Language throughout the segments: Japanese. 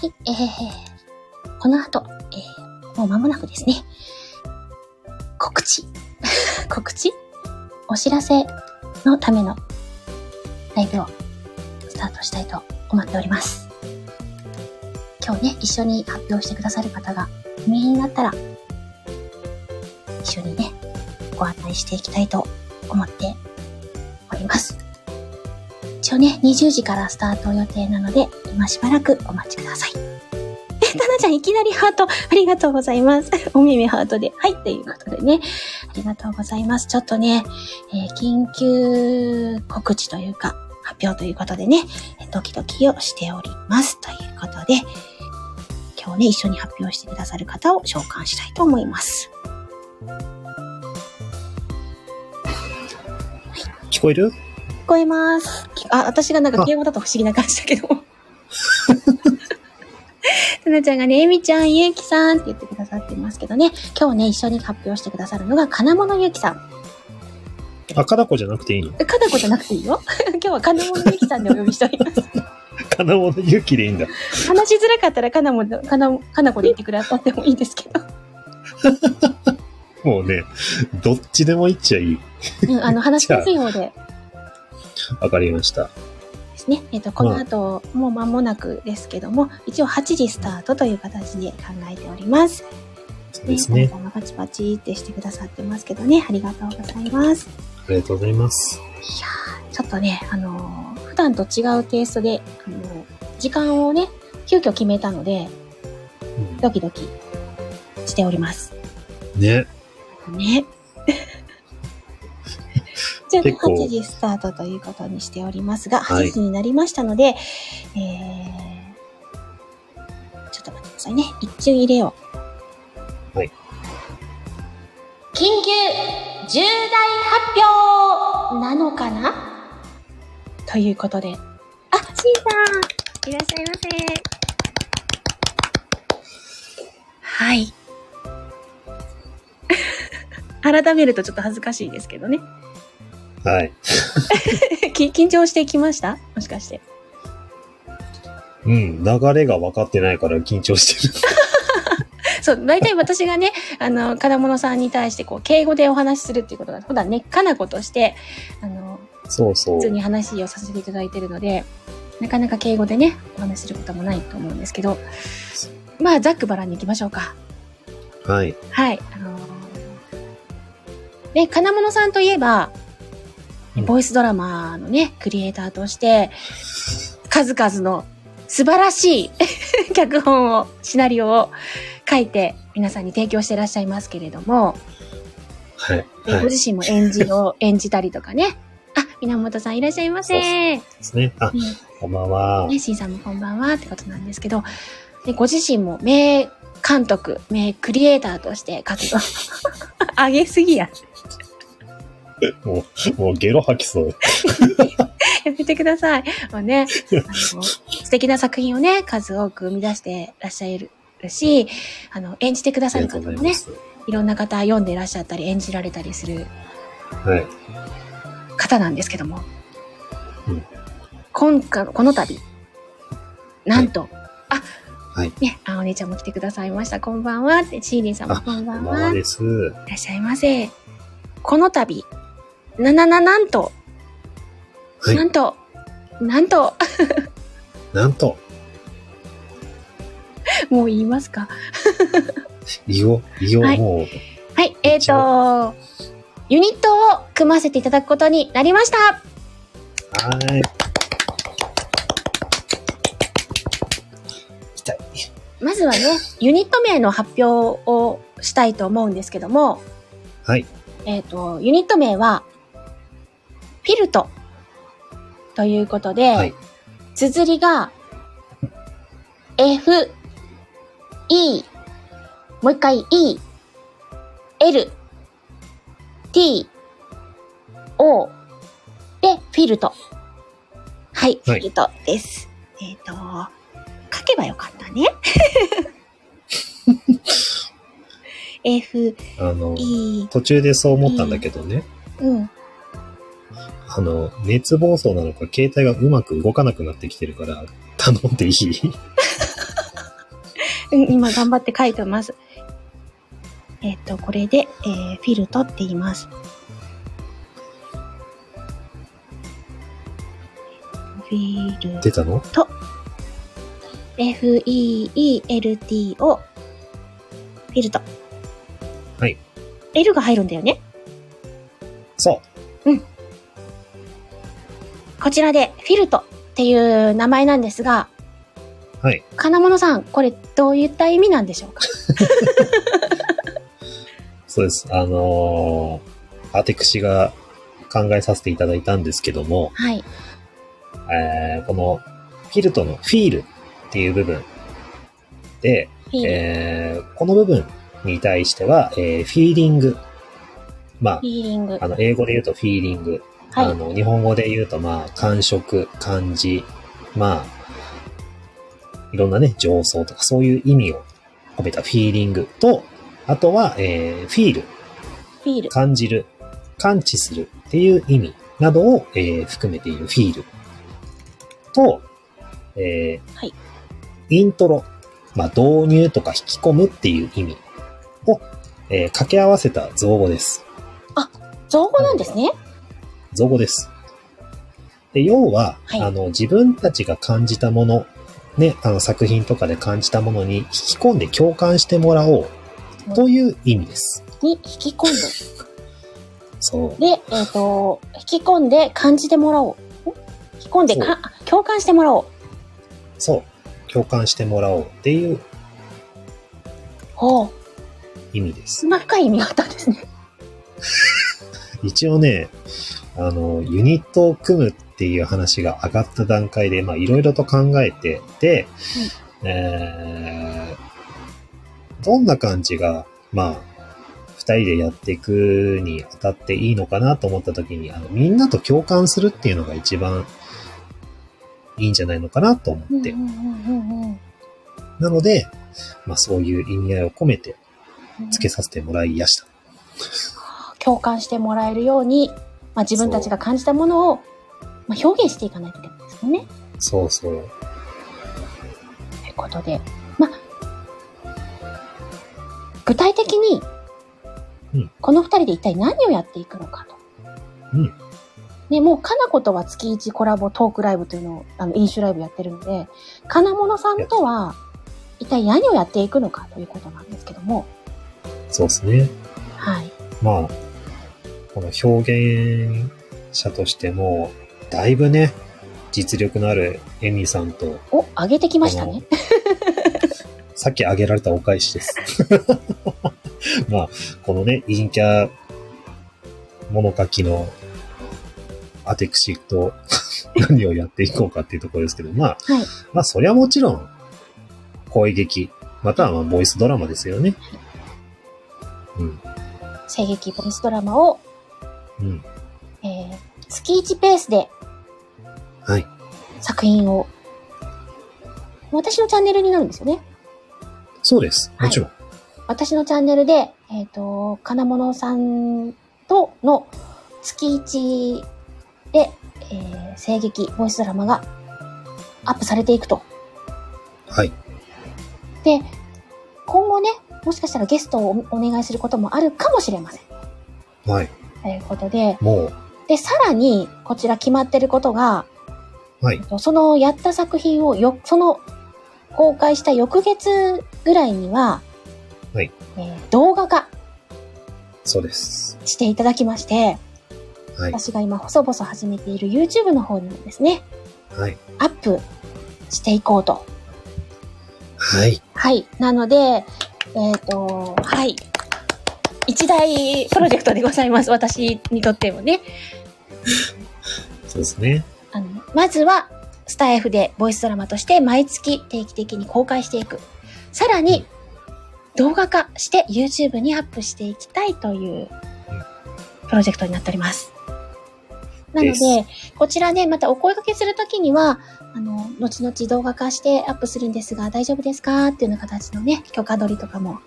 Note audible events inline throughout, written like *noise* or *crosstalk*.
はい、えー、この後、えー、もう間もなくですね、告知。*laughs* 告知？お知らせのためのライブをスタートしたいと思っております。今日ね、一緒に発表してくださる方がお見えになったら、一緒にね、ご案内していきたいと思っております。一応ね、20時からスタート予定なので、今しばらくお待ちください。え、タナちゃんいきなりハート、ありがとうございます。*laughs* お耳ハートで。はい、ということでね、ありがとうございます。ちょっとね、えー緊急告知というか、発表ということでね、えドキドキをしております。ということで、今日ね、一緒に発表してくださる方を召喚したいと思います。聞こえる？聞こえます。きあ、私がなんか敬語だと不思議な感じだけど。*laughs* たなちゃんがね、えみちゃん、ゆうきさんって言ってくださってますけどね、今日ね、一緒に発表してくださるのが、金物ゆうきさん。あ、かなこじゃなくていいの？えかなこじゃなくていいよ。*laughs* 今日は金物ゆうきさんでお呼びしております。かなもの勇気でいいんだ。話しづらかったらかなも、かな、かなこで言ってくださってもいいですけど。もうね、どっちでもいっちゃいい。うん、あの、*laughs* 話しやすい方でわかりました。ですね。えっ、と、この後、もう間もなくですけども、一応8時スタートという形で考えております。そうですね。ね。パチパチってしてくださってますけどね、ありがとうございます。ありがとうございます。いやーちょっとね、あのー普段と違うテイストで、あのー時間をね、急遽決めたので、うんドキドキしております。ね。ね。じゃあ、結構8時スタートということにしておりますが、はい8時になりましたので、えー、ちょっと待ってくださいね。一瞬入れよう。はい。緊急重大発表なのかな？ということで。あ、シーさんいらっしゃいませ。はい。*laughs* 改めるとちょっと恥ずかしいですけどね。はい。*laughs* き緊張してきました？もしかして。うん。流れが分かってないから緊張してる。*laughs* そう、大体私がね、あの、金物さんに対して、こう、敬語でお話しするっていうことが、普段ね、かなことして、あの、そうそう普。通に話をさせていただいてるので、なかなか敬語でね、お話しすることもないと思うんですけど、まあ、ざっくばらんに行きましょうか。はい。はい。あのー、ね、金物さんといえば、うんボイスドラマのね、クリエイターとして、数々の素晴らしい *laughs* 脚本を、シナリオを書いて皆さんに提供していらっしゃいますけれども、はい。ではい。でご自身も演じを *laughs* 演じたりとかね。あ、源さんいらっしゃいませ。すね。あ、こんばんは。ね、シンさんもこんばんはってことなんですけど、でご自身も名監督、名クリエイターとして活動。*laughs* 上げすぎや。もう、もうゲロ吐きそう。*laughs* やめてください。もうね、素敵な作品をね、数多く生み出してらっしゃるし、あの、演じてくだあさる方もねす。いろんな方読んでいらっしゃったり、演じられたりするはい。方なんですけども、うん今回、この度、なんと、はい。ね、あ、お姉ちゃんも来てくださいました。こんばんはシーリンさんもあこんばんはは。い。らっしゃいませ。この度、ななな、なんと、はいなんと、なんと、*laughs* なんと、もう言いますか？いよ、いよ、はいもう、はい、えっ、一と、ユニットを組ませていただくことになりました。はい。痛い。まずはね、ユニット名の発表をしたいと思うんですけども、はい。えっ、と、ユニット名は、フィルトということで、はい綴りが、F、E、もう一回 E、L、T、O で、フィルト。はい、フはいィルトです。えっ、と、書けばよかったね。*laughs* F、あの、E、途中でそう思ったんだけどね。うん。あの、熱暴走なのか、携帯がうまく動かなくなってきてるから、頼んでいい？*laughs* うん、今頑張って書いてます。えっ、と、これで、えーフィルトって言います。フィル出たの？F-E-E-L-T-O フィルト。はい。L が入るんだよね。そう。こちらでフィルトっていう名前なんですが、はい。金物さん、これどういった意味なんでしょうか？*laughs* そうです。あのー、私が考えさせていただいたんですけども、はい。えーこのフィルトのフィールっていう部分で、えーこの部分に対しては、えーフィーリング。まフィーリングあ、。あの、英語で言うとフィーリング。はいあの、日本語で言うと、まあ、感触、感じ、まあ、いろんなね、上層とかそういう意味を込めたフィーリングと、あとは、えーフィール、フィール。感じる、感知するっていう意味などを、えー含めているフィールと、えーはいイントロ、まあ、導入とか引き込むっていう意味を、えー掛け合わせた造語です。造語なんですね。造語です。で要は、はいあの、自分たちが感じたもの、ね、あの作品とかで感じたものに引き込んで共感してもらおうという意味です。に引き込んで。そう。で、えっ、と、引き込んで感じてもらおう。ん引き込んでか共感してもらおう。そう。共感してもらおうっていうほう。意味ですそ。んな深い意味があったんですね。一応ね、あの、ユニットを組むっていう話が上がった段階で、まあ、いろいろと考えて、で、えー、どんな感じが、まあ、二人でやっていくにあたっていいのかなと思った時に、あの、みんなと共感するっていうのが一番いいんじゃないのかなと思って。うんうんうんうんなので、まあ、そういう意味合いを込めてうん付けさせてもらいやした。共感してもらえるように、まあ、自分たちが感じたものを、まあ、表現していかないといけないですよね。そうそう。ということで、まあ、具体的にうん、この二人で一体何をやっていくのかと。うんね、もう、かなことは月1コラボトークライブというのを、あの、飲酒ライブやってるので、かなものさんとは、一体何をやっていくのかということなんですけども、そうですね。はい。まあ、この表現者としても、だいぶね、実力のあるエミさんと、お、上げてきましたね。さっき挙げられたお返しです。*laughs* まあ、このね、陰キャ物書きのアテクシと *laughs* 何をやっていこうかっていうところですけど、まあ、はい。まあ、そりゃもちろん、声劇、またはまあ、ボイスドラマですよね。うん、声劇ボイスドラマを、うん。えー、月1ペースではい。作品を、私のチャンネルになるんですよね。そうです。もちろん。私のチャンネルで、えっ、と、金物さんとの月1で、えー、声劇、ボイスドラマがアップされていくと。はい。で、今後ね、もしかしたらゲストをおお願いすることもあるかもしれません。はい。ということで、もう、で、さらに、こちら決まってることが、はい。そのやった作品をよ、その公開した翌月ぐらいには、はいえー動画化そうです。していただきまして、はい。私が今細々始めている YouTube の方にもですね、はい。アップしていこうと。はい。はい。なので、えっ、と、はい。一大プロジェクトでございます。私にとってもね。そうですね。あの、まずは、スタイフでボイスドラマとして毎月定期的に公開していく。さらに、動画化して YouTube にアップしていきたいというプロジェクトになっております。なのでで、こちらね、またお声掛けするときには、あの、後々動画化してアップするんですが、大丈夫ですか？っていうような形のね、許可取りとかも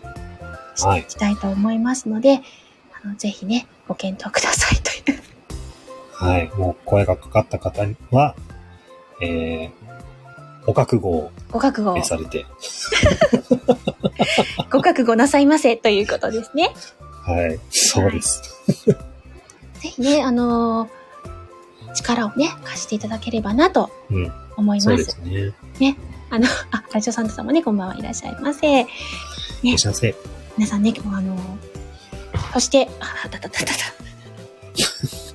していきたいと思いますので、あの、ぜひね、ご検討くださいという。はい。もう声がかかった方は、えー、お覚悟をご覚悟されて。*laughs* ご覚悟なさいませということですね。はい。そうです。ぜひね、あのー力をね、貸していただければなとうん。思います。ですね。あの、あ、ラジオサンタさんもね、こんばんはいらっしゃいませ。いらっしゃいませ。皆さんね、あのそして、あ、たたたたた、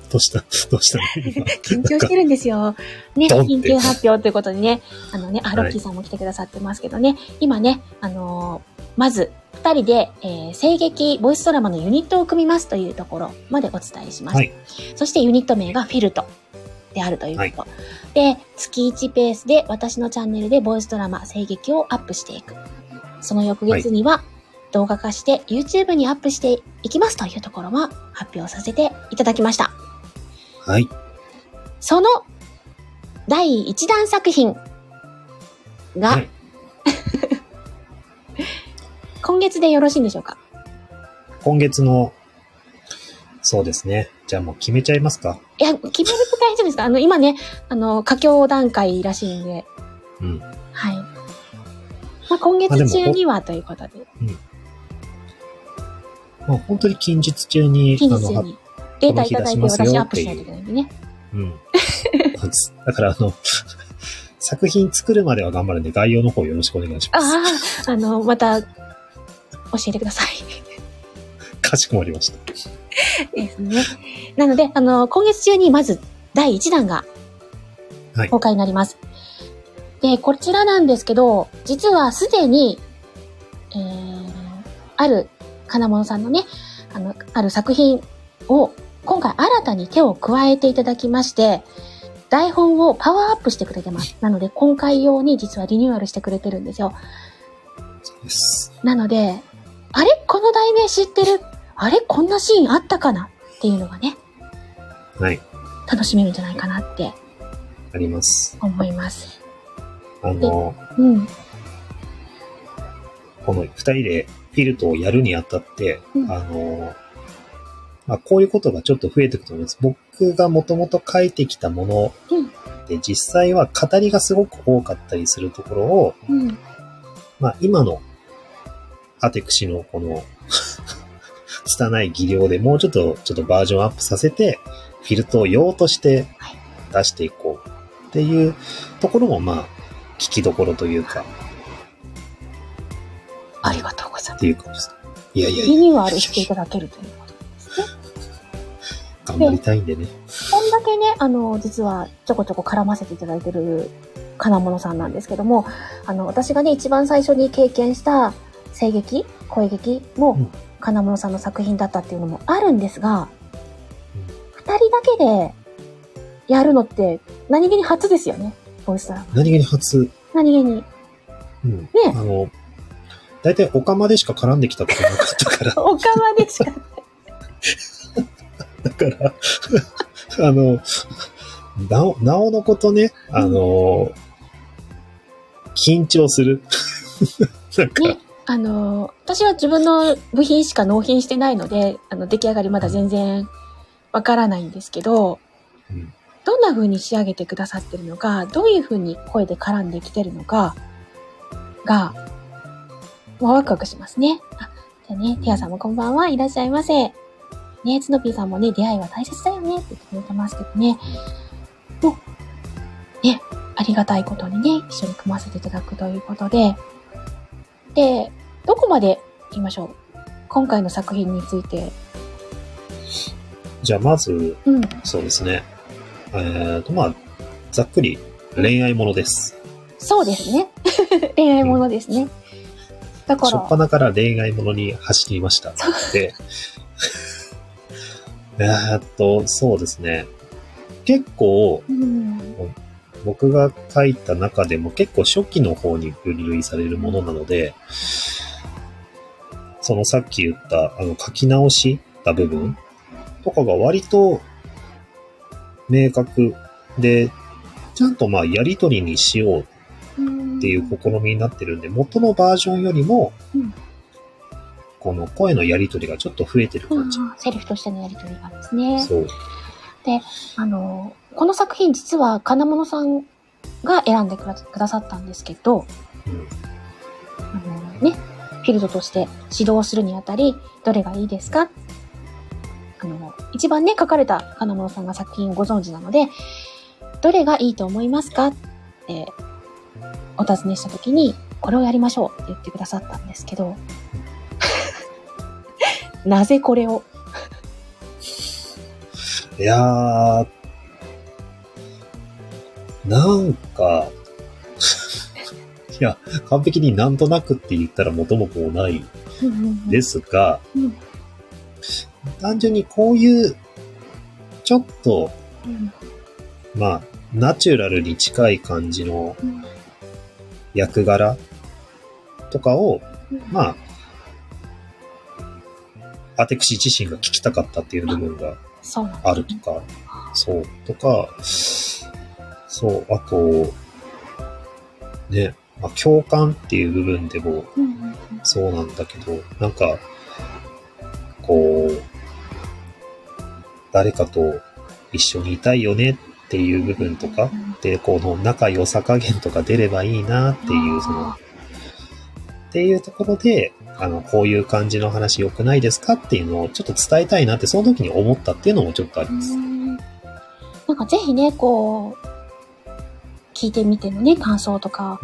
どうしたどうした緊張してるんですよ。ね、緊急発表ということでね、あのね、あ、ロッキーさんも来てくださってますけどね、今ね、あのーまず、二人で、えー声劇ボイスドラマのユニットを組みますというところまでお伝えしました。はい。そしてユニット名がフィルトであるということ。で、月1ペースで私のチャンネルでボイスドラマ、声劇をアップしていく。その翌月には動画化して YouTube にアップしていきますというところは発表させていただきました。はい。その第1弾作品が、はい *laughs* 今月でよろしいんでしょうか？今月の、そうですね。じゃあもう決めちゃいますか。いや、決めると大丈夫ですか？あの、今ね、あの、佳境段階らしいんで、うん。はい。まあ、今月中にはということで、まあ本当に近日中に、近日にデータいただいて私アップしないといけないんでね。うん。だからあの、作品作るまでは頑張るんで、概要の方よろしくお願いします。ああ、あの、また、教えてください。かしこまりました。ですね。なので、あの、今月中にまず第1弾がはい公開になります。で、こちらなんですけど、実はすでに、えー、ある金物さんのね、あの、ある作品を今回新たに手を加えていただきまして、台本をパワーアップしてくれてます。なので、今回用に実はリニューアルしてくれてるんですよ。なので、あれ？この題名知ってる？あれ？こんなシーンあったかな？っていうのがね、はい。楽しめるんじゃないかなってあります。思います。あの、うん。この二人でフィルトをやるにあたって、うんあの、まあ、こういうことがちょっと増えていくと思います。僕がもともと書いてきたものうんで、実際は語りがすごく多かったりするところを、うん。まあ、今のアテクシのこの *laughs* 拙い技量でもうちょっと、ちょっとバージョンアップさせて、フィルトを用として出していこうっていうところも、まあ、聞きどころというか、ありがとうっていう感じです。いやいやいや、ニューアルしていただけるということですね。頑張りたいんでね。こんだけね、あの、実はちょこちょこ絡ませていただいてる金物さんなんですけども、あの、私がね、一番最初に経験した声劇、声劇もうん金物さんの作品だったっていうのもあるんですがうん、二、人だけでやるのって何気に初ですよね、ボイスドラマ。何気に初、何気に。うん。ねあの、大体オカマでしか絡んできたことなかったから、*laughs* おかまでしか。*laughs* だから、あの、なお、なおのことね、あの、緊張する。*laughs* なんか、ね、あの、私は自分の部品しか納品してないので、あの、出来上がりまだ全然わからないんですけど、うんどんな風に仕上げてくださってるのか、どういう風に声で絡んできてるのか、が、まあワクワクしますね。あ、じゃあね、ティアさんもこんばんはいらっしゃいませ。ね、ツノピーさんもね、出会いは大切だよねって言ってくれてますけどね。もう、ね、ありがたいことにね、一緒に組ませていただくということで、で、どこまで言いましょう？今回の作品について。じゃあまず、うん。そうですね。えっ、と、まあ、ざっくり恋愛ものです。そうですね。*laughs* 恋愛ものですね。だから、初っ端から恋愛ものに走りました。で、*laughs* えーっと、そうですね。結構、うん。僕が書いた中でも結構初期の方に分類されるものなので、そのさっき言った、あの、書き直した部分とかが割と明確で、ちゃんとまあやりとりにしようっていう試みになってるんで、元のバージョンよりもうん、この声のやりとりがちょっと増えてるうん感じ。セリフとしてのやりとりがですね。そう。あの、この作品実は金物さんが選んでくだくださったんですけど、うん。あのね、フィールドとして指導するにあたり、どれがいいですか？あの、一番ね、書かれた金物さんが作品をご存知なので、どれがいいと思いますか？って、お尋ねしたときに、これをやりましょうって言ってくださったんですけど、*laughs* なぜこれを？*laughs* いやー、なんか、*laughs* いや、完璧になんとなくって言ったら元も子もないですが、うん。単純にこういう、ちょっと、うん。まあ、ナチュラルに近い感じのうん役柄とかを、うん。まあ、アテクシ自身が聞きたかったっていう部分があるとか、そう、とか、そう、あと、ね、まあ、共感っていう部分でもそうなんだけど、なんか、こう、誰かと一緒にいたいよねっていう部分とか、で、この仲良さ加減とか出ればいいなっていう、その、っていうところで、あの、こういう感じの話良くないですかっていうのをちょっと伝えたいなって、その時に思ったっていうのもちょっとあります。うんなんかぜひね、こう、聞いてみてのね、感想とか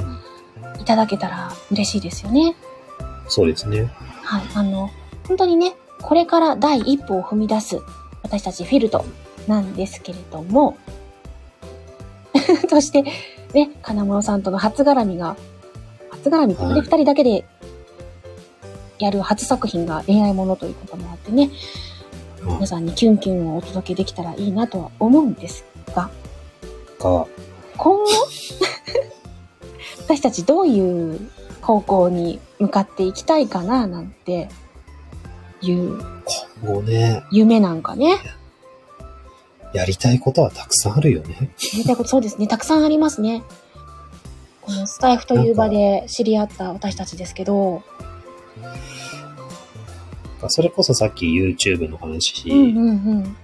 いただけたら嬉しいですよね。そうですね。はい。あの、本当にね、これから第一歩を踏み出す私たちフィルトなんですけれども、*laughs* そして、ね、金物さんとの初絡みが、初絡みってね、はい。二、人だけでやる初作品が恋愛ものということもあってね、うん。皆さんにキュンキュンをお届けできたらいいなとは思うんですが、が、今後、*laughs* 私たちどういう方向に向かっていきたいかななんていうね、夢なんかね。やりたいことはたくさんあるよね。やりたいことそうですね。たくさんありますね。このスタイフという場で知り合った私たちですけど、それこそさっき YouTube の話うんうんうん。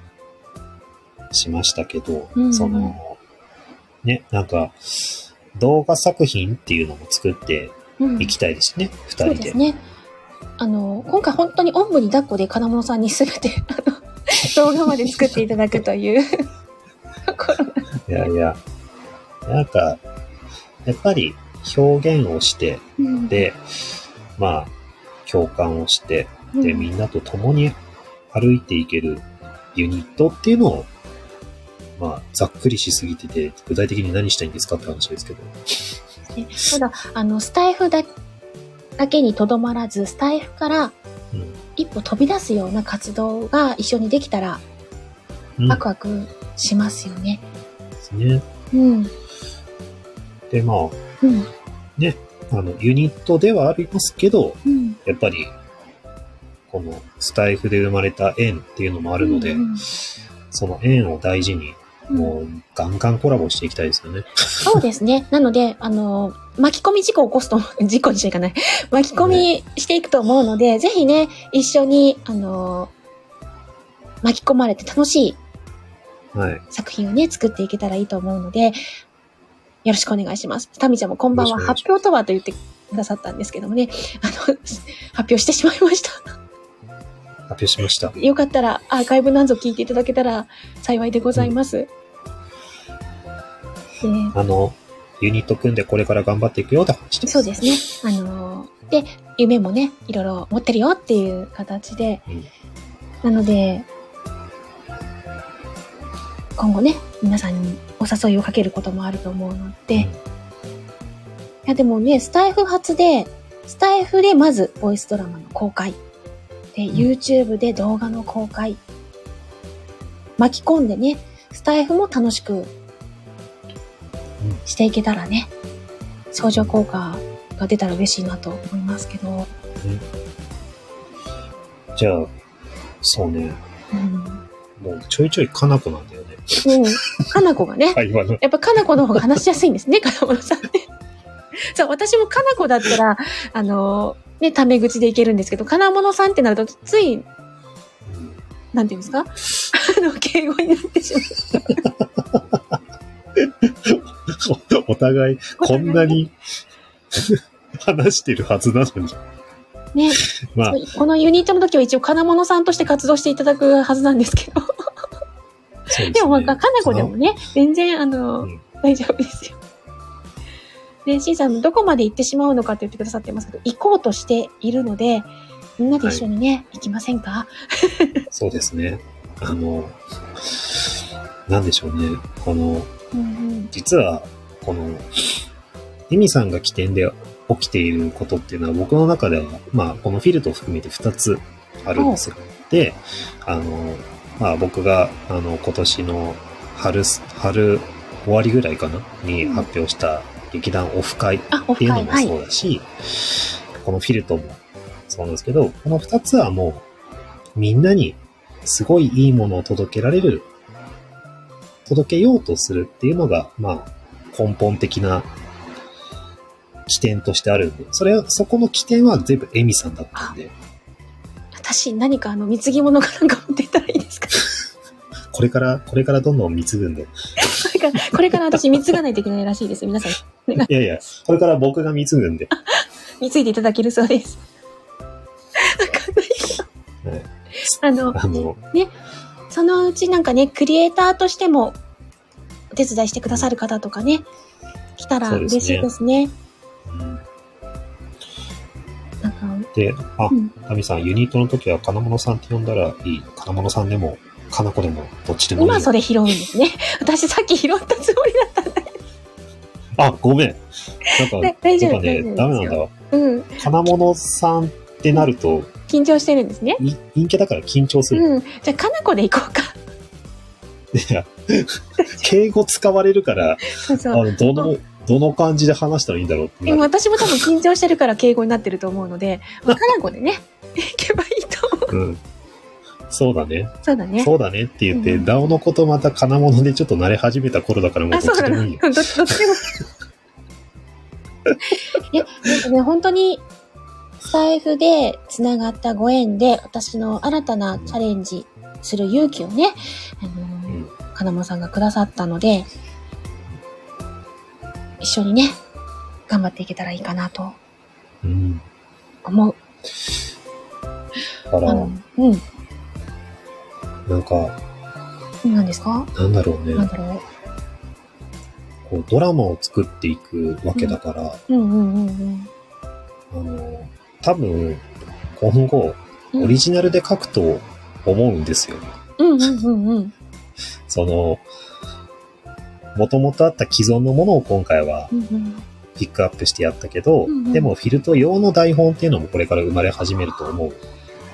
しましたけど、うんうんその、ね、なんか、動画作品っていうのも作ってうんいきたいですね、二、人で。そうですね。あの、今回本当におんぶに抱っこで金物さんにすべて、あの、*laughs* 動画まで作っていただくという。いやいや、なんか、やっぱり表現をして、うんで、まあ、共感をして、で、うんみんなと共に歩いていけるユニットっていうのを、まあ、ざっくりしすぎてて、具体的に何したいんですかって話ですけど。ねただ、あの、スタイフだだけにとどまらず、スタイフからうん。一歩飛び出すような活動が一緒にできたら、うん。ワクワクしますよね。ですね。うん。で、まあ、うん。あの、ユニットではありますけど、うん。やっぱり、このスタイフで生まれた縁っていうのもあるので、うんその縁を大事に、うんもう、ガンガンコラボしていきたいですよね。そうですね。*laughs* なので、あの、巻き込み事故を起こすと、*laughs* 事故にしちゃいかない。巻き込みしていくと思うので、ぜひね、一緒に、あの、巻き込まれて楽しいはい。作品をね、作っていけたらいいと思うので、よろしくお願いします。タミちゃんもこんばんは。発表とはと言ってくださったんですけどもね、あの、発表してしまいました。発表しました。よかったら、アーカイブなんぞ聞いていただけたら幸いでございます。であの、ユニット組んでこれから頑張っていくよって話です。そうですね。あのーで、夢もね、いろいろ持ってるよっていう形で、うんなので、今後ね、皆さんにお誘いをかけることもあると思うので、いやでもね、スタイフ初で、スタイフでまずボイスドラマの公開。で、YouTube で動画の公開。巻き込んでね、スタイフも楽しくしていけたらね、相乗効果が出たら嬉しいなと思いますけど、じゃあ、そうね。うん。もうちょいちょいかなこなんだよね。うん。かなこがね、*laughs* 会話の。やっぱかなこの方が話しやすいんですね、*laughs* 金物さんね。そう、私もかなこだったら、あの、ね、タメ口でいけるんですけど、金物さんってなると、つい、うんなんていうんですか？*laughs* あの、敬語になってしまう。*laughs* お互い、こんなに *laughs* 話してるはずなのに。ね、まあ、このユニットの時は一応金物さんとして活動していただくはずなんですけど。ですね。でも、かなこでもね、全然、あの、うん大丈夫ですよ。で、シンさん、どこまで行ってしまうのかって言ってくださってますけど、行こうとしているので、みんなで一緒にね、行きませんか？そうですね。あの、なんでしょうね。この、うんうん。実は、この、エミさんが起点で起きていることっていうのは僕の中では、まあ、このフィルトを含めて2つあるんですよ。で、あの、まあ僕が、あの、今年の春す、春終わりぐらいかなにうん発表した劇団オフ会っていうの。もそうだし、このフィルトもそうなんですけど、この二つはもうみんなにすごいいいものを届けられる、届けようとするっていうのが、まあ、根本的な起点としてあるんで、それは、そこの起点は全部エミさんだったんで、私、何かあの、貢ぎ物かなんか持ってったらいいですか？*laughs* これから、これからどんどん貢ぐんで、これから、これから私、貢がないといけないらしいです。皆さん、いいやいや、これから僕が貢ぐんで、*laughs* 貢いでいただけるそうです。わかんない。あの、あの、そのうちなんかね、クリエイターとしても、お手伝いしてくださる方とかね、来たら嬉しいですね。で、あう、ん。タミさん、ユニットの時は金物さんって呼んだらいい。金物さんでも、金子でも、どっちでもいいよ。今それ拾うんですね。*laughs* 私さっき拾ったつもりだったんだけあ、ごめん。なんか、*laughs* ね大丈夫やっぱねダメなんだわ。ど。うん。金物さんってなると、緊張してるんですね。い陰キャだから緊張する。うん。じゃあ、かなこで行こうか。いや、敬語使われるから、そうそう。あの、どの、どの感じで話したらいいんだろうってでも。私も多分緊張してるから敬語になってると思うので、*laughs* まあかなこでね、行けばいいと思う。うん。そうだね。そうだね。そうだねって言って、うんダオのことまた金物でちょっと慣れ始めた頃だからもうあ、ど。っちでもいいよ。どどっちでも。*laughs* いや、なんかね、本当に、スタイフで繋がったご縁で、私の新たなチャレンジする勇気をね、あのーうん。金間さんがくださったので、一緒にね、頑張っていけたらいいかなとうん。思う。だから、うん。なんか、何ですか？なんだろうね。なんだろう？こう、ドラマを作っていくわけだから、うんうんうんうん。あの、多分、今後、うんオリジナルで書くと思うんですよ。うんうんうんうん。*laughs* その、もともとあった既存のものを今回はピックアップしてやったけど、うんうんでもフィルト用の台本っていうのもこれから生まれ始めると思う。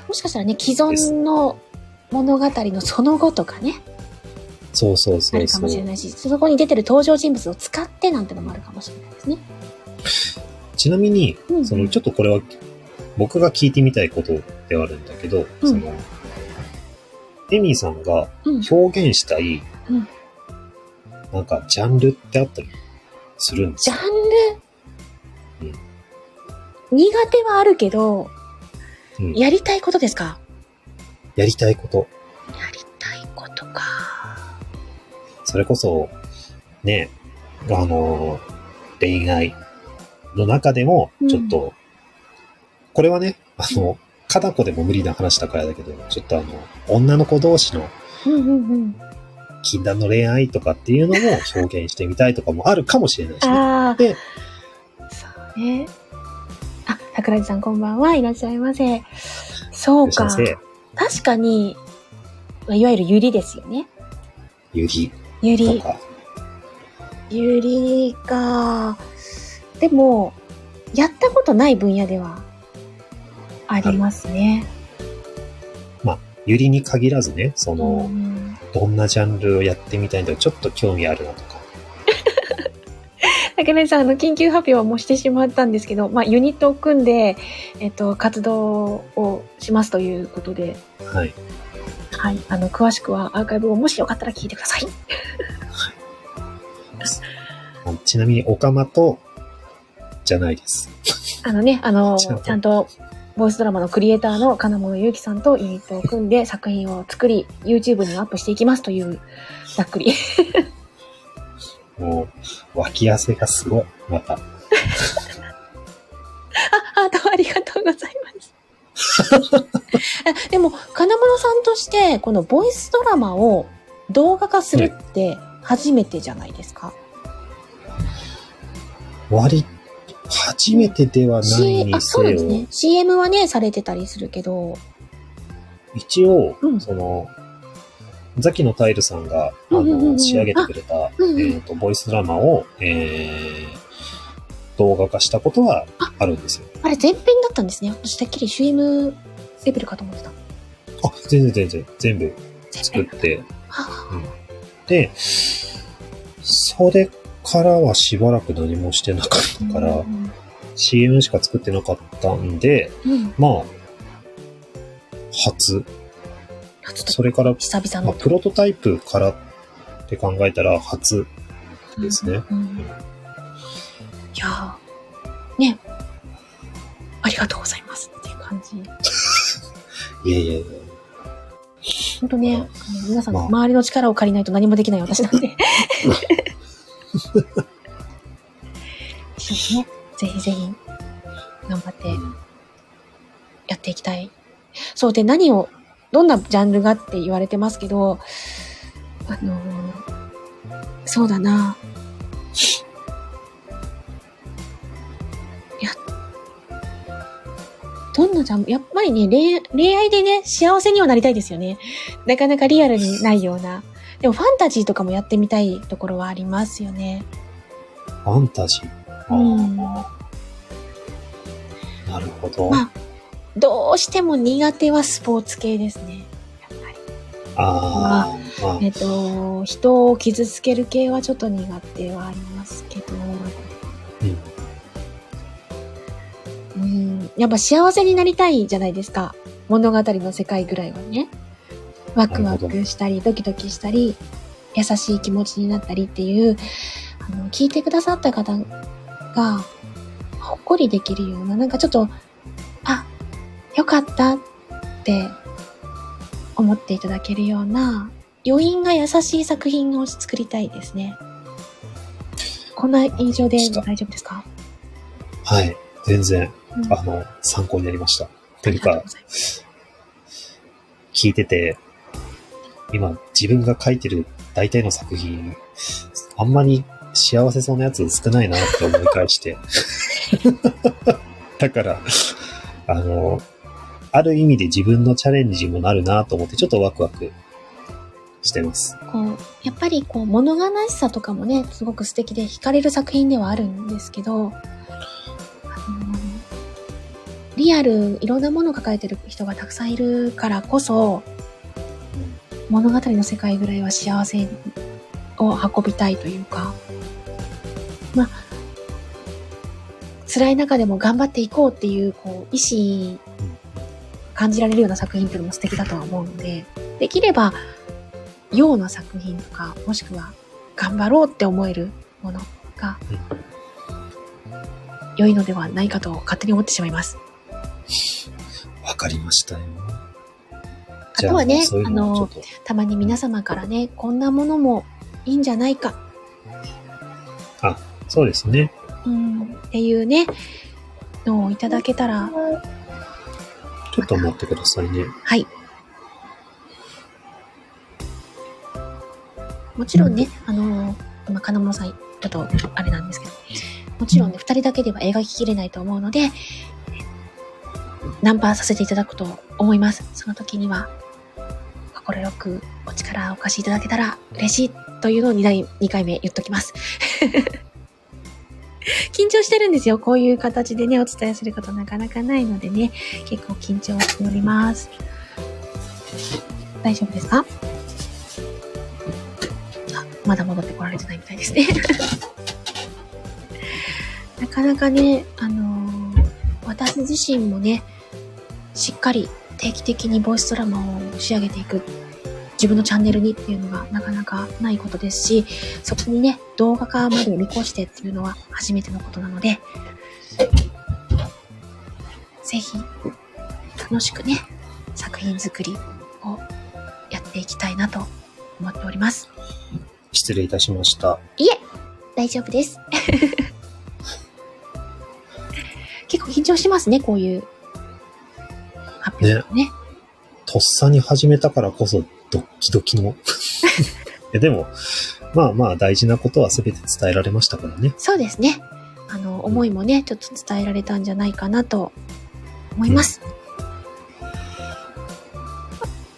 もしかしたらね、既存の物語のその後とかね、そうそうあそうそうるかもし。れないし、そこに出てる登場人物を使ってなんてのもあるかもしれないですね。ちなみに、うんうんそのちょっとこれは僕が聞いてみたいことではあるんだけど、うん。その、エミーさんがうん。表現したい、うん。なんかジャンルってあったりするんですジャかンル、苦手はあるけど、うん。やりたいことですか？やりたいこと。やりたいことか。それこそ、ね、あの、恋愛の中でも、ちょっと、これはね、あの、かなこでも無理な話だからだけど、ちょっとあの、女の子同士の。禁断の恋愛とかっていうのも表現してみたいとかもあるかもしれないしね。で、そうね。あ、桜地さんこんばんはいらっしゃいませ。そうか。確かに、まあいわゆるユリですよね。ゆりユリ。とか、ユリか。でも、やったことない分野ではありますね。ゆりに限らずね、その、うんどんなジャンルをやってみたいんだちょっと興味あるなとか。竹内さん、あの、緊急発表はもうしてしまったんですけど、まあ、ユニットを組んで、えっと、活動をしますということで、はい。はい。あの、詳しくはアーカイブをもしよかったら聞いてください。あちなみに、オカマと、じゃないです。あのね、あの、ちゃんと、ボイスドラマのクリエイターの金物ゆうきさんとユニットを組んで作品を作り、YouTube にアップしていきますという、ざっくり。もう、脇汗がすごい、また。あ、ハートありがとうございます。あでも、金物さんとして、このボイスドラマを動画化するって初めてじゃないですか？割、初めてではないにせよ、そうなんですね。CM はね、されてたりするけど、一応、うんその、ザキのタイルさんが、あうんうんうんうんの、仕上げてくれた、うんうんえっ、と、ボイスドラマを、えー、動画化したことはあるんですよ。あれ全編だったんですね。私てっきり CM レベルかと思ってた。あ、全然全然、全部。作って、はうんで、それからはしばらく何もしてなかったあから、うん、CM しか作ってなかったんで、うん。まあ、初。それから、まあ、久々の。プロトタイプからって考えたら初ですね。うんうんいやーね。ありがとうございますっていう感じ。*laughs* いやいやいや。本当ね、あの皆さんのまあ周りの力を借りないと何もできない私なんで。*laughs* 一緒にね、ぜひぜひ、頑張ってうんやっていきたい。そうで、何を、どんなジャンルがって言われてますけど、あのーそうだな。いや、どんなジャンル、やっぱりね、恋恋愛でね、幸せにはなりたいですよね。なかなかリアルにないような。でもファンタジーとかもやってみたいところはありますよね。ファンタジー？うんあーなるほど。まあどうしても苦手はスポーツ系ですね。やっぱり。あーまあえっと、人を傷つける系はちょっと苦手はありますけど、うんうん、やっぱ幸せになりたいじゃないですか。物語の世界ぐらいはね。ワクワクしたり、ドキドキしたり、優しい気持ちになったりっていう、あの、聞いてくださった方が、ほっこりできるような、なんかちょっと、あ、よかったって思っていただけるような、余韻が優しい作品を作りたいですね。こんな印象で大丈夫ですか？はい。全然、うんあの、参考になりました。というか。聞いてて、今、自分が書いてる大体の作品、あんまり幸せそうなやつ少ないなって思い返して。*laughs* だから、あの、ある意味で自分のチャレンジにもなるなと思って、ちょっとワクワクしてます。こう、やっぱりこう、物悲しさとかもね、すごく素敵で惹かれる作品ではあるんですけど、あのリアル、いろんなものを抱えてる人がたくさんいるからこそ、物語の世界ぐらいは幸せを運びたいというか、まあ、辛い中でも頑張っていこうっていう、こう、意志感じられるような作品っていうのも素敵だとは思うので、できれば、ような作品とか、もしくは、頑張ろうって思えるものが、良いのではないかと勝手に思ってしまいます。わかりましたよ。あとはねじゃそういうのたまに皆様からね、こんなものもいいんじゃないか、そうですね。うん、っていうね、のをいただけたら、ちょっと待ってくださいね。はい。もちろんね、あの、今、金物さん、ちょっと、あれなんですけど、もちろんね、二人だけでは描ききれないと思うので、ナンパさせていただくと思います。その時には、心よくお力をお貸しいただけたら嬉しいというのを2回 ,2 回目言っときます。*laughs* 緊張してるんですよ。こういう形でね、お伝えすることなかなかないのでね、結構緊張しております。大丈夫ですか？あ、まだ戻ってこられてないみたいですね。*laughs* なかなかね、あのー私自身もね、しっかり定期的にボイスドラマを仕上げていく。自分のチャンネルにっていうのがなかなかないことですし、そこにね、動画化まで見越してっていうのは初めてのことなので、ぜひ、楽しくね、作品作りをやっていきたいなと思っております。失礼いたしました。いえ、大丈夫です。*laughs* 結構緊張しますね、こういう発表ね。とっさに始めたからこそドッキドキの。*laughs* えでも、まあまあ大事なことは全て伝えられましたからね。そうですね。あの、思いもね、ちょっと伝えられたんじゃないかなと思います。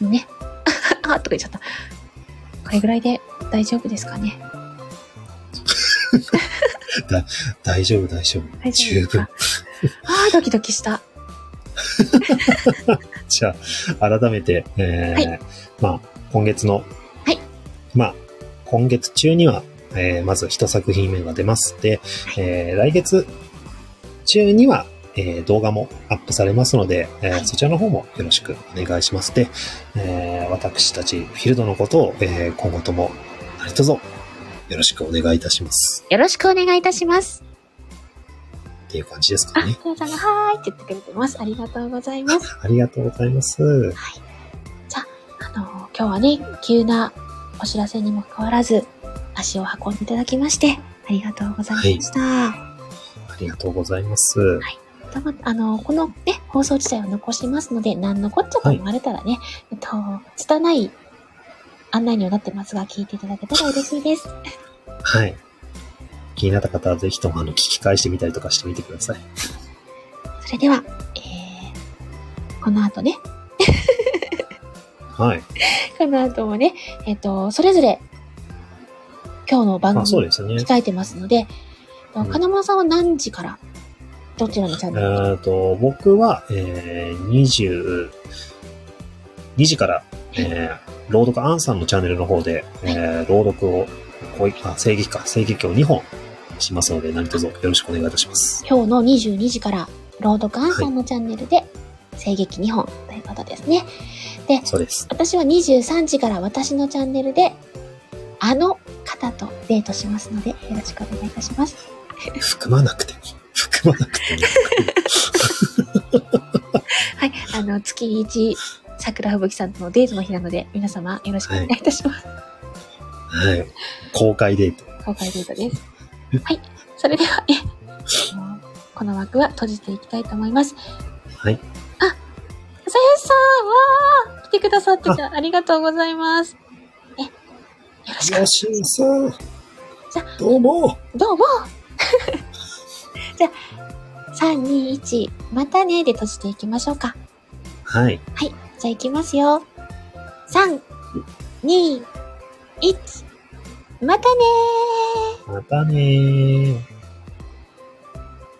ね。*laughs* あ、とか言っちゃった。これぐらいで大丈夫ですかね。*laughs* 大丈夫大丈夫。十分。あー、ドキドキした。*laughs* じゃあ、改めて、えーはまあ、今月の、はいまあ、今月中には、えーまず一作品目が出ます。で、えー来月中には、えー動画もアップされますので、えーはいそちらの方もよろしくお願いします。で、えー私たちフィールドのことを、えー今後とも何卒よろしくお願いいたします。よろしくお願いいたします。っていう感じですかあ、ね。皆さんがはーいって言ってくれてます。ありがとうございます。*laughs* ありがとうございます。あの、今日はね、急なお知らせにもかかわらず、足を運んでいただきまして、ありがとうございました。ありがとうございます。たまあの、このね、放送自体を残しますので、何のこっちゃと思われたらね、えっと、拙い案内にはなってますが、聞いていただけたら嬉しいです。はい。気になった方はぜひともあの聞き返してみたりとかしてみてください。それでは、えー、この後ね、はい。この後もね、えっと、それぞれ、今日の番あ、そう組ですね。控えてますので、うん金村さんは何時から、どちらのチャンえネルっと、僕は、えー、20、2時から、えー、朗読アンさんのチャンネルの方で、えー、朗読を、こういあ、声劇か、声劇を2本しますので、何卒よろしくお願いいたします。今日の22時から、朗読アンさんのチャンネルで、声劇2本ということですね。そうです。私は23時から私のチャンネルで、あの方とデートしますので、よろしくお願いいたします。含まなくても。含まなくても。*laughs* はい。あの、月1、桜吹雪さんとのデートの日なので、皆様よろしくお願いいたします。はい。公開デート。公開デートです。*laughs* はい。それでは、この枠は閉じていきたいと思います。はい。あ、さやしさんわー来てくださっててありがとうございます。え、よろしく。よしんさんじゃ。どうも。どうも *laughs* じゃあ、3、2、1、またねで閉じていきましょうか。はい。はい。じゃあ行きますよ。3、2、1、またねーまたねー。